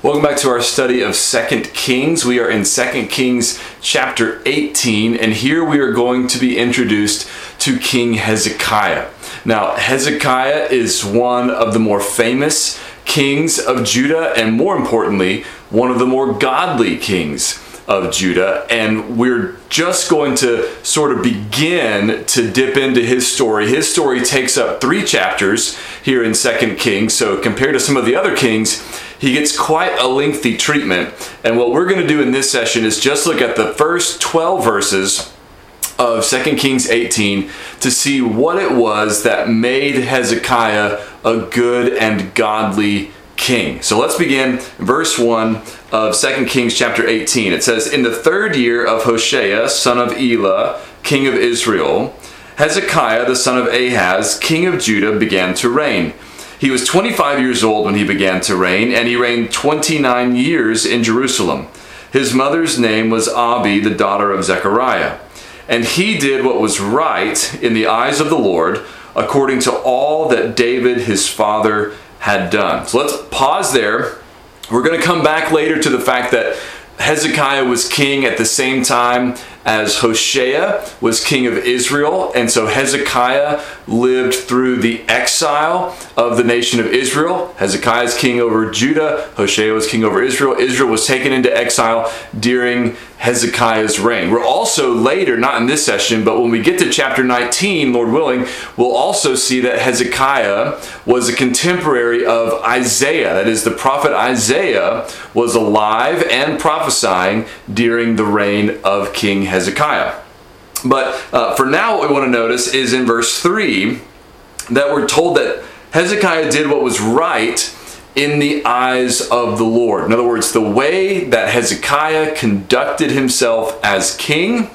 Welcome back to our study of Second Kings. We are in Second Kings chapter 18, and here we are going to be introduced to King Hezekiah. Now, Hezekiah is one of the more famous kings of Judah, and more importantly, one of the more godly kings of Judah. And we're just going to sort of begin to dip into his story. His story takes up three chapters here in Second Kings. So compared to some of the other kings, he gets quite a lengthy treatment. And what we're going to do in this session is just look at the first 12 verses of 2 Kings 18 to see what it was that made Hezekiah a good and godly king. So let's begin verse 1 of 2 Kings chapter 18. It says, In the third year of Hoshea, son of Elah, king of Israel, Hezekiah, the son of Ahaz, king of Judah, began to reign. He was 25 years old when he began to reign, and he reigned 29 years in Jerusalem. His mother's name was Abi, the daughter of Zechariah. And he did what was right in the eyes of the Lord, according to all that David his father had done. So let's pause there. We're going to come back later to the fact that Hezekiah was king at the same time as Hoshea was king of Israel. And so Hezekiah lived through the exile of the nation of Israel. Hezekiah is king over Judah. Hoshea was king over Israel. Israel was taken into exile during Hezekiah's reign. We're also later, not in this session, but when we get to chapter 19, Lord willing, we'll also see that Hezekiah was a contemporary of Isaiah. That is, the prophet Isaiah was alive and prophesying during the reign of King Hezekiah. But uh, for now, what we want to notice is in verse 3 that we're told that Hezekiah did what was right in the eyes of the Lord. In other words, the way that Hezekiah conducted himself as king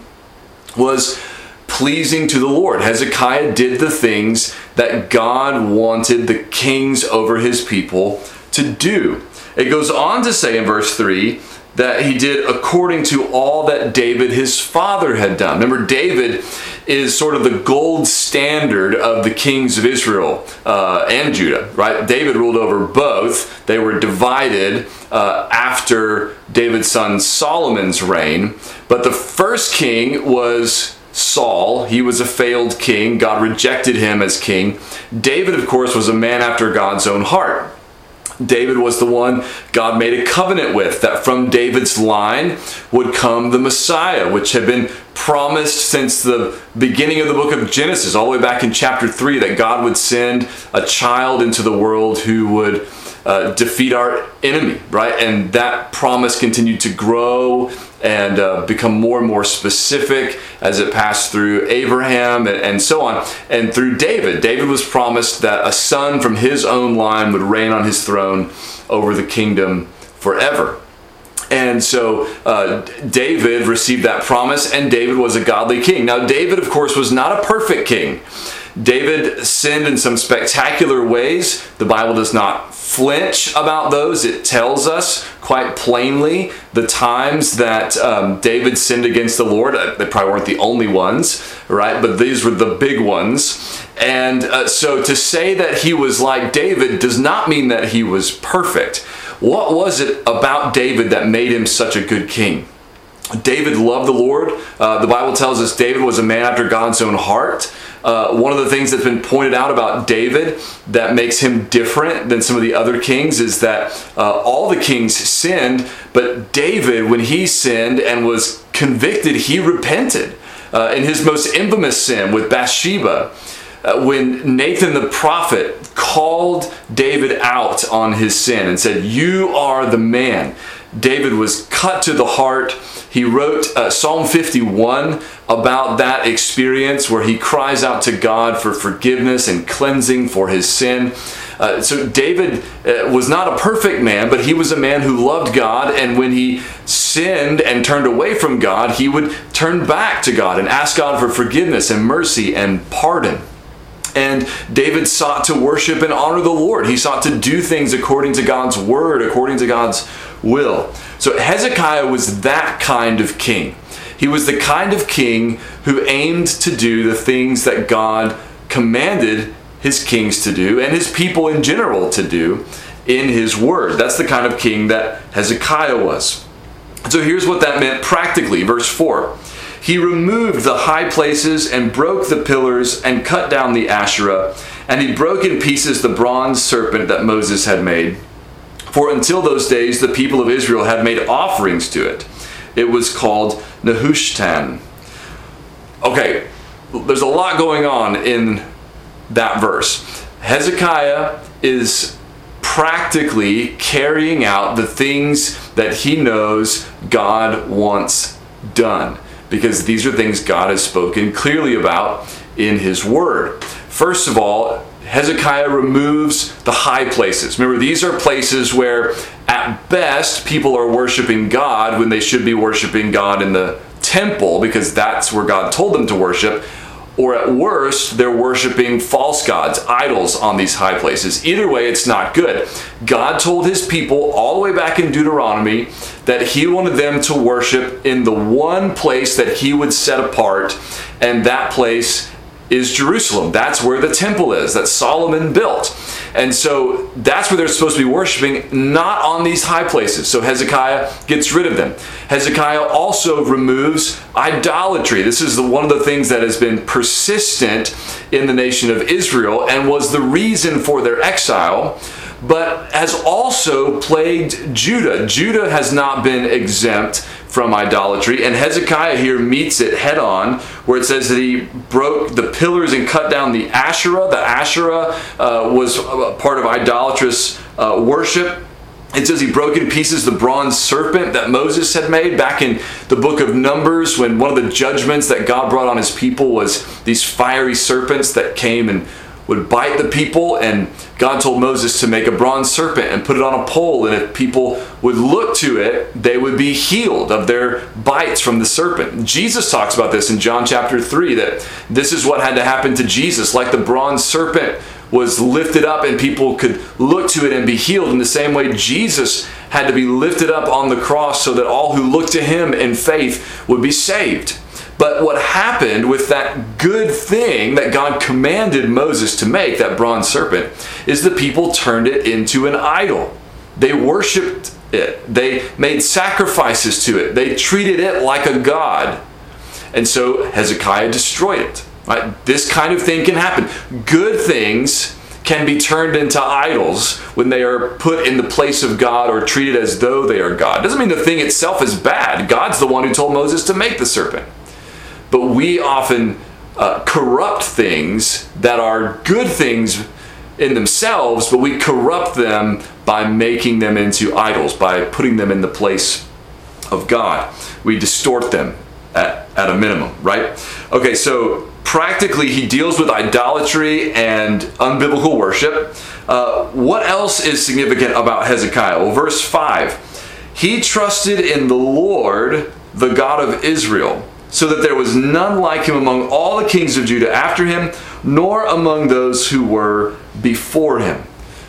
was pleasing to the Lord. Hezekiah did the things that God wanted the kings over his people to do. It goes on to say in verse 3 that he did according to all that David his father had done. Remember, David is sort of the gold standard of the kings of Israel uh, and Judah, right? David ruled over both. They were divided uh, after David's son Solomon's reign. But the first king was Saul. He was a failed king. God rejected him as king. David, of course, was a man after God's own heart. David was the one God made a covenant with, that from David's line would come the Messiah, which had been promised since the beginning of the book of Genesis, all the way back in chapter 3, that God would send a child into the world who would uh, defeat our enemy, right? And that promise continued to grow and uh, become more and more specific as it passed through Abraham and, and, so on. And through David, David was promised that a son from his own line would reign on his throne over the kingdom forever. And so uh, David received that promise, and David was a godly king. Now, David, of course, was not a perfect king. David sinned in some spectacular ways. The Bible does not flinch about those. It tells us quite plainly the times that um, David sinned against the Lord. Uh, they probably weren't the only ones, right? But these were the big ones. And uh, so to say that he was like David does not mean that he was perfect. What was it about David that made him such a good king? David loved the Lord. Uh, the Bible tells us David was a man after God's own heart. Uh, one of the things that's been pointed out about David that makes him different than some of the other kings is that uh, all the kings sinned, but David, when he sinned and was convicted, he repented. Uh, in his most infamous sin with Bathsheba, uh, when Nathan the prophet called David out on his sin and said, You are the man, David was cut to the heart he wrote uh, Psalm 51 about that experience where he cries out to God for forgiveness and cleansing for his sin. Uh, so David uh, was not a perfect man, but he was a man who loved God, and when he sinned and turned away from God, he would turn back to God and ask God for forgiveness and mercy and pardon. And David sought to worship and honor the Lord. He sought to do things according to God's word, according to God's will. So Hezekiah was that kind of king. He was the kind of king who aimed to do the things that God commanded his kings to do and his people in general to do. in his word. That's the kind of king that Hezekiah was. So here's what that meant practically. Verse 4 He removed the high places and broke the pillars and cut down the Asherah, and he broke in pieces the bronze serpent that Moses had made. For until those days, the people of Israel had made offerings to it. It was called Nehushtan. Okay, there's a lot going on in that verse. Hezekiah is practically carrying out the things that he knows God wants done because these are things God has spoken clearly about in his word. First of all, Hezekiah removes the high places. Remember, these are places where, at best, people are worshiping God when they should be worshiping God in the temple because that's where God told them to worship or at worst, they're worshiping false gods, idols on these high places. Either way, it's not good. God told his people all the way back in Deuteronomy that he wanted them to worship in the one place that he would set apart, and that place is Jerusalem. That's where the temple is that Solomon built. And so that's where they're supposed to be worshiping, not on these high places. So Hezekiah gets rid of them. Hezekiah also removes idolatry. This is the, one of the things that has been persistent in the nation of Israel and was the reason for their exile but has also plagued Judah. Judah has not been exempt from idolatry, and Hezekiah here meets it head on, where it says that he broke the pillars and cut down the Asherah. The Asherah uh, was part of idolatrous uh, worship. It says he broke in pieces the bronze serpent that Moses had made back in the book of Numbers when one of the judgments that God brought on his people was these fiery serpents that came and would bite the people and God told Moses to make a bronze serpent and put it on a pole and if people would look to it they would be healed of their bites from the serpent. Jesus talks about this in John chapter 3 that this is what had to happen to Jesus like the bronze serpent was lifted up and people could look to it and be healed in the same way Jesus had to be lifted up on the cross so that all who looked to him in faith would be saved. But what happened with that good thing that God commanded Moses to make, that bronze serpent, is the people turned it into an idol. They worshiped it, they made sacrifices to it, they treated it like a god. And so Hezekiah destroyed it. Right? This kind of thing can happen. Good things can be turned into idols when they are put in the place of God or treated as though they are God. Doesn't mean the thing itself is bad. God's the one who told Moses to make the serpent. But we often uh, corrupt things that are good things in themselves, but we corrupt them by making them into idols, by putting them in the place of God. We distort them at, at a minimum, right? Okay, so practically he deals with idolatry and unbiblical worship. Uh, what else is significant about Hezekiah? Well, verse 5 He trusted in the Lord, the God of Israel so that there was none like him among all the kings of Judah after him, nor among those who were before him.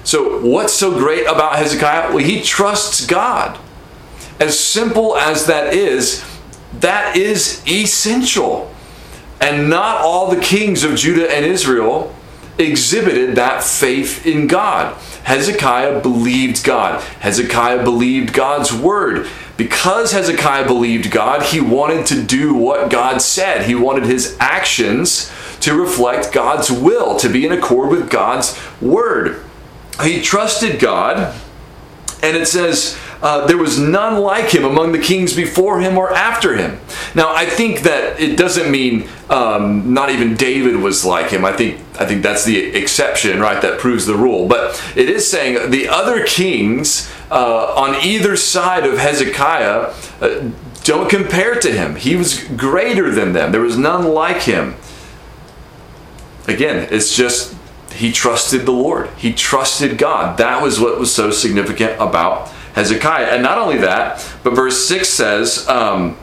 So, what's so great about Hezekiah? Well, he trusts God. As simple as that is, that is essential. And not all the kings of Judah and Israel exhibited that faith in God. Hezekiah believed God. Hezekiah believed God's word because Hezekiah believed God, he wanted to do what God said. He wanted his actions to reflect God's will, to be in accord with God's word. He trusted God, and it says, uh, there was none like him among the kings before him or after him. Now, I think that it doesn't mean um, not even David was like him. I think I think that's the exception, right? That proves the rule. But it is saying the other kings uh, on either side of Hezekiah uh, don't compare to him. He was greater than them. There was none like him. Again, it's just he trusted the Lord. He trusted God. That was what was so significant about Hezekiah. And not only that, but verse 6 says, um,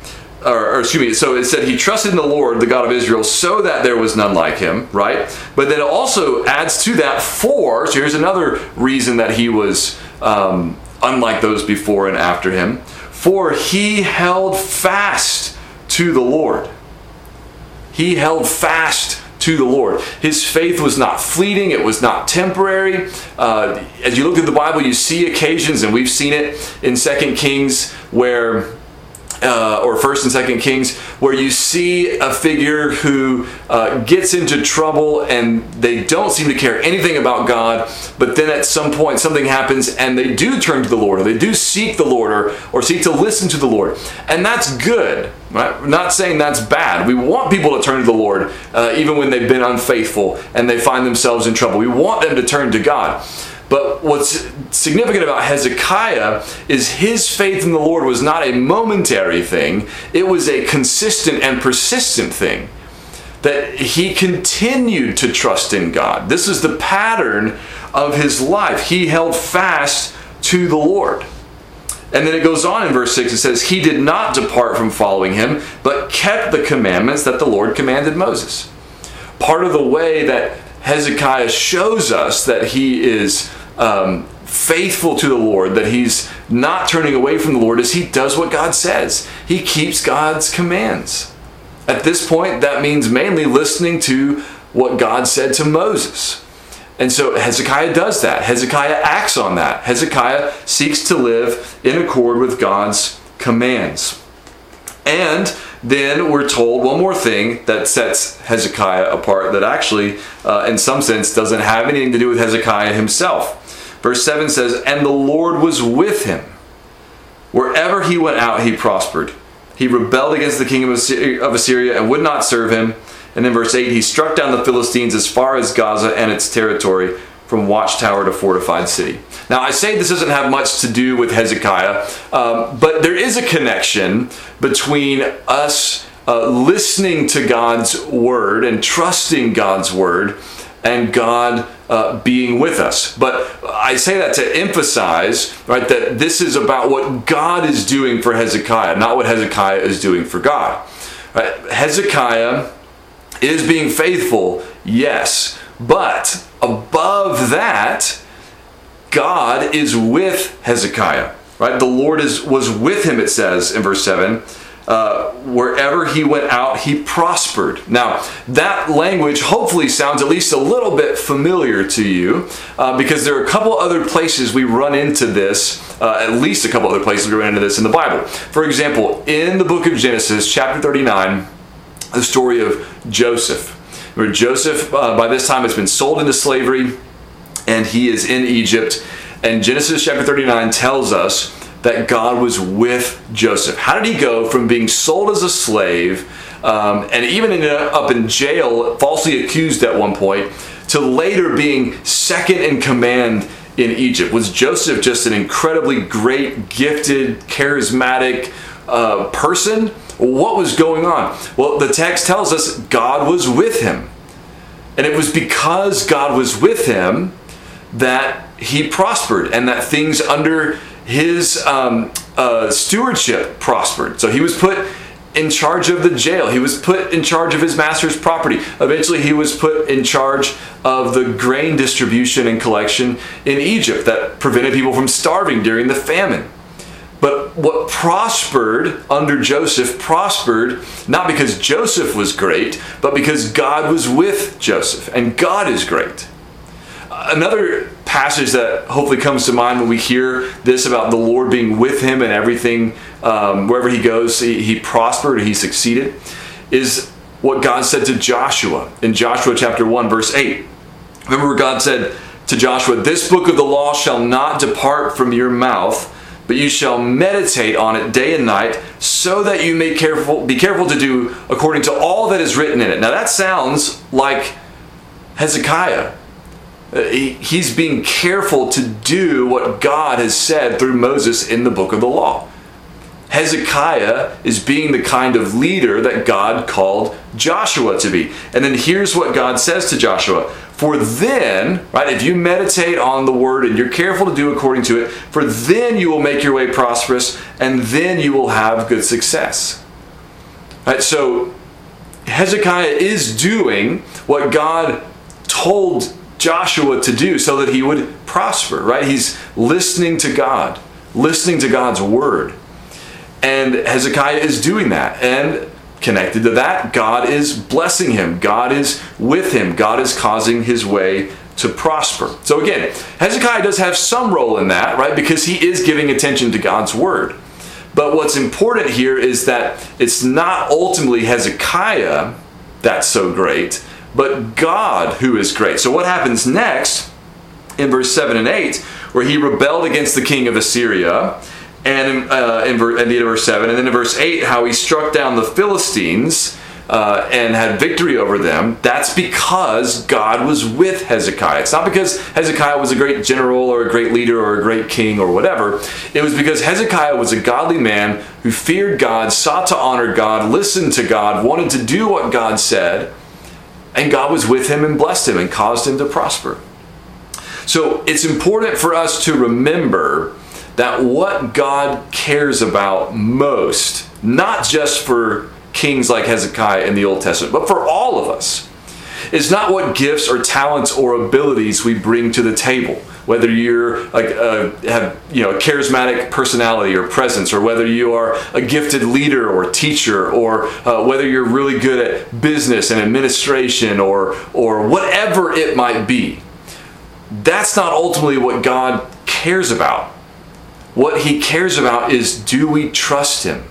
or, or, excuse me, so it said he trusted in the Lord, the God of Israel, so that there was none like him, right? But then it also adds to that for, so here's another reason that he was um, unlike those before and after him, for he held fast to the Lord. He held fast to the Lord. His faith was not fleeting, it was not temporary. Uh, as you look at the Bible, you see occasions, and we've seen it in Second Kings, where uh, or First and Second Kings, where you see a figure who uh, gets into trouble and they don't seem to care anything about God, but then at some point something happens and they do turn to the Lord, or they do seek the Lord, or, or seek to listen to the Lord, and that's good. Right? not saying that's bad. We want people to turn to the Lord, uh, even when they've been unfaithful and they find themselves in trouble. We want them to turn to God. But what's significant about Hezekiah is his faith in the Lord was not a momentary thing, it was a consistent and persistent thing. That he continued to trust in God. This is the pattern of his life. He held fast to the Lord. And then it goes on in verse 6, it says, He did not depart from following him, but kept the commandments that the Lord commanded Moses. Part of the way that Hezekiah shows us that he is um, faithful to the Lord, that he's not turning away from the Lord, is he does what God says. He keeps God's commands. At this point, that means mainly listening to what God said to Moses. And so Hezekiah does that. Hezekiah acts on that. Hezekiah seeks to live in accord with God's commands. And then we're told one more thing that sets Hezekiah apart that actually, uh, in some sense, doesn't have anything to do with Hezekiah himself. Verse 7 says, And the Lord was with him. Wherever he went out, he prospered. He rebelled against the king of Assyria and would not serve him. And then verse 8, he struck down the Philistines as far as Gaza and its territory, from watchtower to fortified city. Now, I say this doesn't have much to do with Hezekiah, um, but there is a connection between us uh, listening to God's word and trusting God's word and God uh, being with us. But I say that to emphasize, right, that this is about what God is doing for Hezekiah, not what Hezekiah is doing for God. Right? Hezekiah is being faithful, yes, but above that, God is with Hezekiah. Right? The Lord is was with him, it says in verse 7 uh, wherever he went out, he prospered. Now, that language hopefully sounds at least a little bit familiar to you uh, because there are a couple other places we run into this, uh, at least a couple other places we run into this in the Bible. For example, in the book of Genesis, chapter 39, the story of Joseph. Where Joseph, uh, by this time, has been sold into slavery and he is in Egypt. And Genesis chapter 39 tells us that God was with Joseph. How did he go from being sold as a slave um, and even ended up in jail, falsely accused at one point, to later being second in command in Egypt? Was Joseph just an incredibly great, gifted, charismatic uh, person? What was going on? Well, the text tells us God was with him. And it was because God was with him that he prospered and that things under his um, uh, stewardship prospered. So he was put in charge of the jail. He was put in charge of his master's property. Eventually, he was put in charge of the grain distribution and collection in Egypt that prevented people from starving during the famine. But what prospered under Joseph prospered not because Joseph was great, but because God was with Joseph, and God is great. Another passage that hopefully comes to mind when we hear this about the Lord being with him and everything, um, wherever he goes, he, he prospered, he succeeded, is what God said to Joshua in Joshua chapter 1, verse 8. Remember God said to Joshua, This book of the law shall not depart from your mouth, but you shall meditate on it day and night, so that you may careful, be careful to do according to all that is written in it. Now that sounds like Hezekiah Uh, he's being careful to do what God has said through Moses in the book of the law. Hezekiah is being the kind of leader that God called Joshua to be. And then here's what God says to Joshua For then, right, if you meditate on the word and you're careful to do according to it, for then you will make your way prosperous and then you will have good success. Right, so Hezekiah is doing what God told Joshua to do so that he would prosper, right? He's listening to God, listening to God's word. And Hezekiah is doing that. And connected to that, God is blessing him, God is with him, God is causing his way to prosper. So again, Hezekiah does have some role in that, right? Because he is giving attention to God's word. But what's important here is that it's not ultimately Hezekiah that's so great, but God who is great. So what happens next in verse 7 and 8, where he rebelled against the king of Assyria, and uh, in, ver- in verse 7, and then in verse 8, how he struck down the Philistines uh, and had victory over them, that's because God was with Hezekiah. It's not because Hezekiah was a great general or a great leader or a great king or whatever. It was because Hezekiah was a godly man who feared God, sought to honor God, listened to God, wanted to do what God said, and God was with him and blessed him and caused him to prosper. So it's important for us to remember that what God cares about most, not just for kings like Hezekiah in the Old Testament, but for all of us, is not what gifts or talents or abilities we bring to the table. Whether you're like uh, have you know a charismatic personality or presence, or whether you are a gifted leader or teacher, or uh, whether you're really good at business and administration, or or whatever it might be, that's not ultimately what God cares about. What He cares about is do we trust Him?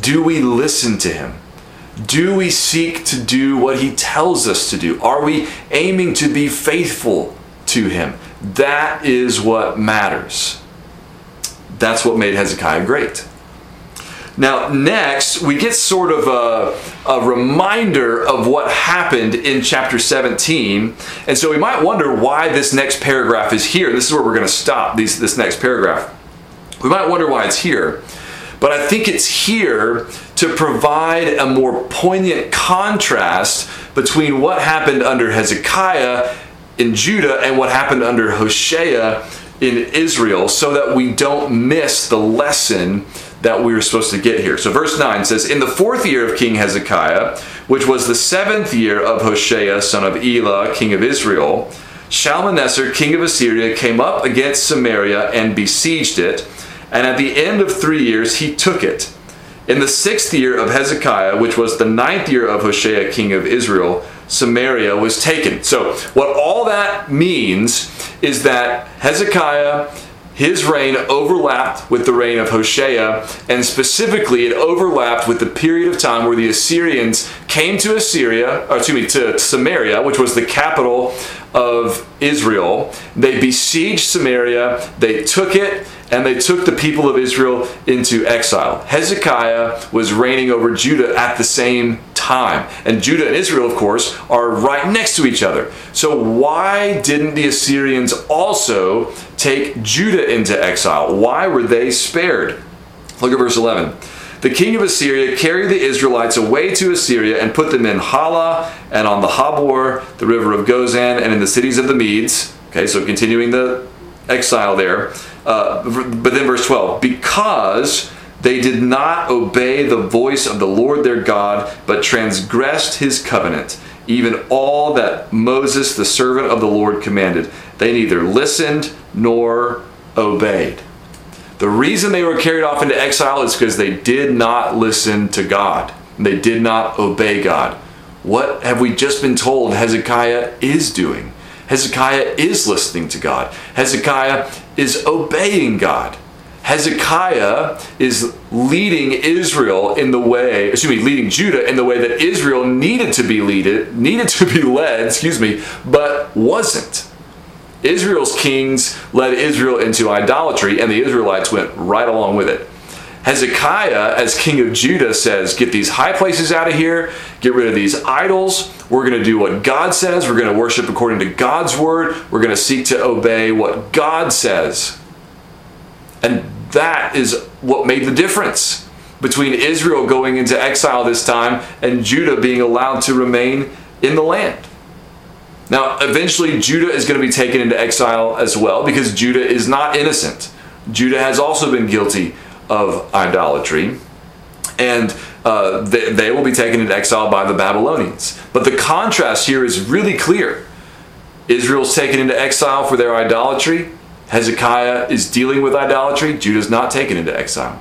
Do we listen to him? Do we seek to do what he tells us to do? Are we aiming to be faithful to him? That is what matters. That's what made Hezekiah great. Now, next, we get sort of a, a, reminder of what happened in chapter 17. And so we might wonder why this next paragraph is here. This is where we're going to stop these, this next paragraph. We might wonder why it's here. But I think it's here to provide a more poignant contrast between what happened under Hezekiah in Judah and what happened under Hoshea in Israel so that we don't miss the lesson that we were supposed to get here. So, verse 9 says, In the fourth year of King Hezekiah, which was the seventh year of Hoshea, son of Elah, king of Israel, Shalmaneser, king of Assyria, came up against Samaria and besieged it and at the end of three years, he took it. In the sixth year of Hezekiah, which was the ninth year of Hoshea, king of Israel, Samaria was taken. So, what all that means is that Hezekiah, his reign overlapped with the reign of Hoshea, and specifically it overlapped with the period of time where the Assyrians came to Assyria, or excuse me, to Samaria, which was the capital of Israel. They besieged Samaria, they took it, and they took the people of Israel into exile. Hezekiah was reigning over Judah at the same time. And Judah and Israel, of course, are right next to each other. So, why didn't the Assyrians also take Judah into exile? Why were they spared? Look at verse 11. The king of Assyria carried the Israelites away to Assyria and put them in Halah and on the Habor, the river of Gozan, and in the cities of the Medes. Okay, so continuing the exile there. Uh, but then verse 12, because they did not obey the voice of the Lord their God, but transgressed his covenant, even all that Moses, the servant of the Lord, commanded. They neither listened nor obeyed. The reason they were carried off into exile is because they did not listen to God. They did not obey God. What have we just been told Hezekiah is doing? Hezekiah is listening to God. Hezekiah is obeying God. Hezekiah is leading Israel in the way, excuse me, leading Judah in the way that Israel needed to be leaded, needed to be led, excuse me, but wasn't. Israel's kings led Israel into idolatry, and the Israelites went right along with it. Hezekiah, as king of Judah, says, Get these high places out of here, get rid of these idols. We're going to do what God says. We're going to worship according to God's word. We're going to seek to obey what God says. And that is what made the difference between Israel going into exile this time and Judah being allowed to remain in the land. Now, eventually, Judah is going to be taken into exile as well because Judah is not innocent. Judah has also been guilty of idolatry, and uh, they, they will be taken into exile by the Babylonians. But the contrast here is really clear. Israel's taken into exile for their idolatry. Hezekiah is dealing with idolatry. Judah's not taken into exile.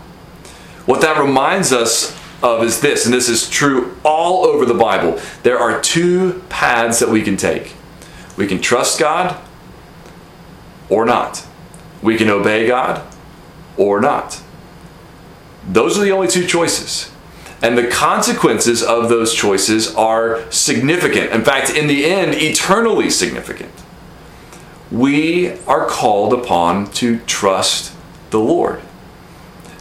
What that reminds us of is this, and this is true all over the Bible. There are two paths that we can take. We can trust God or not. We can obey God or not. Those are the only two choices. And the consequences of those choices are significant. In fact, in the end, eternally significant. We are called upon to trust the Lord.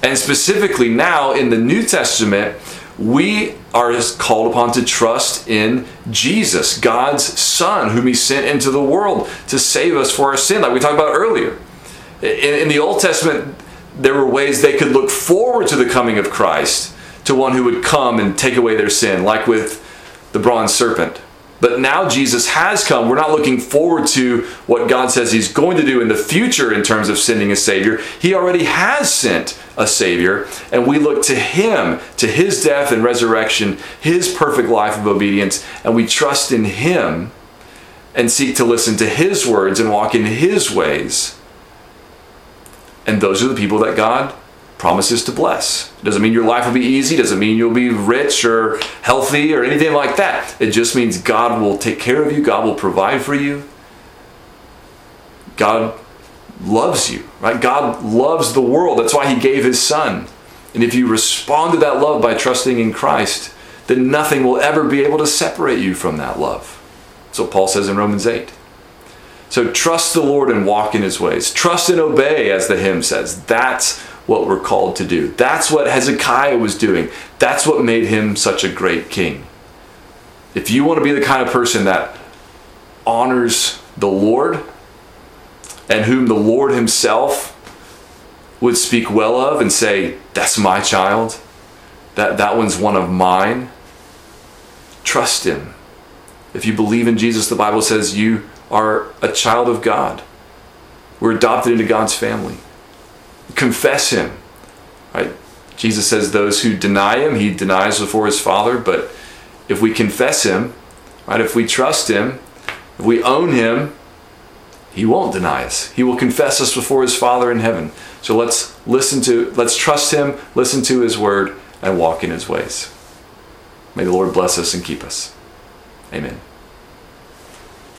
And specifically now in the New Testament, we are called upon to trust in Jesus, God's Son, whom He sent into the world to save us for our sin, like we talked about earlier. In, in, the Old Testament, there were ways they could look forward to the coming of Christ, to one who would come and take away their sin, like with the bronze serpent. But now Jesus has come. We're not looking forward to what God says He's going to do in the future in terms of sending a Savior. He already has sent a Savior, and we look to Him, to His death and resurrection, His perfect life of obedience, and we trust in Him and seek to listen to His words and walk in His ways. And those are the people that God promises to bless. Doesn't mean your life will be easy, doesn't mean you'll be rich or healthy or anything like that. It just means God will take care of you, God will provide for you. God loves you, right? God loves the world. That's why he gave his son. And if you respond to that love by trusting in Christ, then nothing will ever be able to separate you from that love. So Paul says in Romans 8. So trust the Lord and walk in his ways. Trust and obey, as the hymn says. That's what we're called to do. That's what Hezekiah was doing. That's what made him such a great king. If you want to be the kind of person that honors the Lord and whom the Lord himself would speak well of and say, That's my child, that, that one's one of mine, trust him. If you believe in Jesus, the Bible says you are a child of God. We're adopted into God's family confess him. Right? Jesus says those who deny him, he denies before his Father, but if we confess him, right, if we trust him, if we own him, he won't deny us. He will confess us before his Father in heaven. So let's listen to let's trust him, listen to his word and walk in his ways. May the Lord bless us and keep us. Amen.